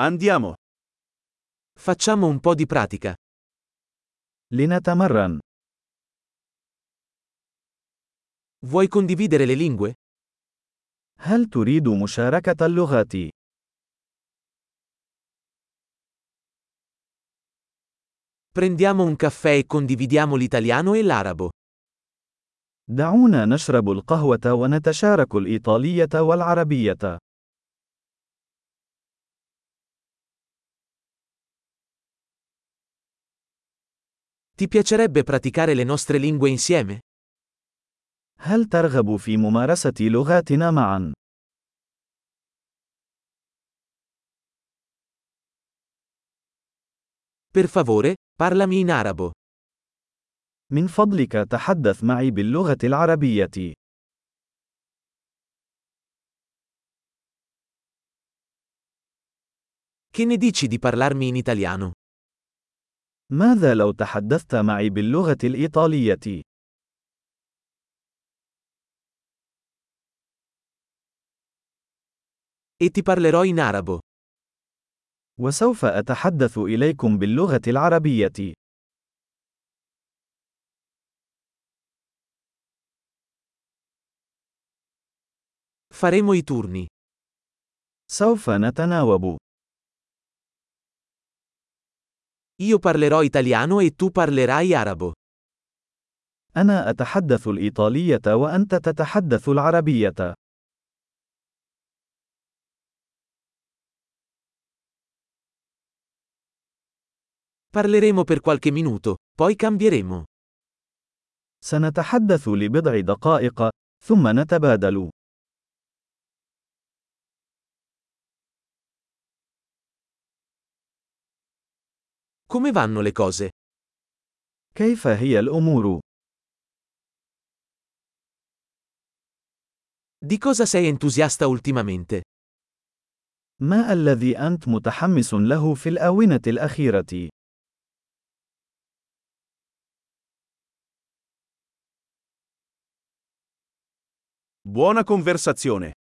Andiamo. Facciamo un po' di pratica. لنتمرن. Vuoi condividere le lingue? هل تريد مشاركة اللغات؟ Prendiamo un caffè e condividiamo l'italiano e l'arabo. دعونا نشرب القهوة ونتشارك الإيطالية والعربية. Ti piacerebbe praticare le nostre lingue insieme? هل ترغب في ممارسة لغاتنا معا؟ Per favore, parlami in arabo. من فضلك تحدث معي باللغة العربية. Che ne dici di parlarmi in italiano? ماذا لو تحدثت معي باللغة الإيطالية؟ E ti parlerò in arabo. وسوف أتحدث إليكم باللغة العربية. Faremo i turni. سوف نتناوب. Io parlerò italiano e tu parlerai arabo. أنا أتحدث الإيطالية وأنت تتحدث العربية. Parleremo per qualche minuto, poi cambieremo. سنتحدث لبضع دقائق، ثم نتبادل. Come vanno le cose? كيف هي الأمور؟ Di cosa sei entusiasta ultimamente? ما الذي أنت متحمس له في الآونة الأخيرة؟ Buona conversazione.